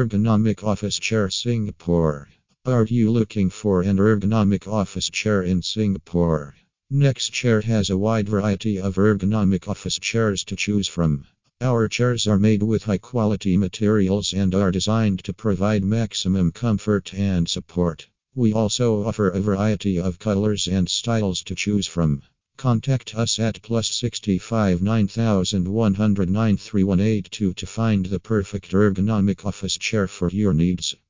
Ergonomic Office Chair Singapore. Are you looking for an ergonomic office chair in Singapore? Next Chair has a wide variety of ergonomic office chairs to choose from. Our chairs are made with high quality materials and are designed to provide maximum comfort and support. We also offer a variety of colors and styles to choose from. Contact us at plus 65 9109 3182 to find the perfect ergonomic office chair for your needs.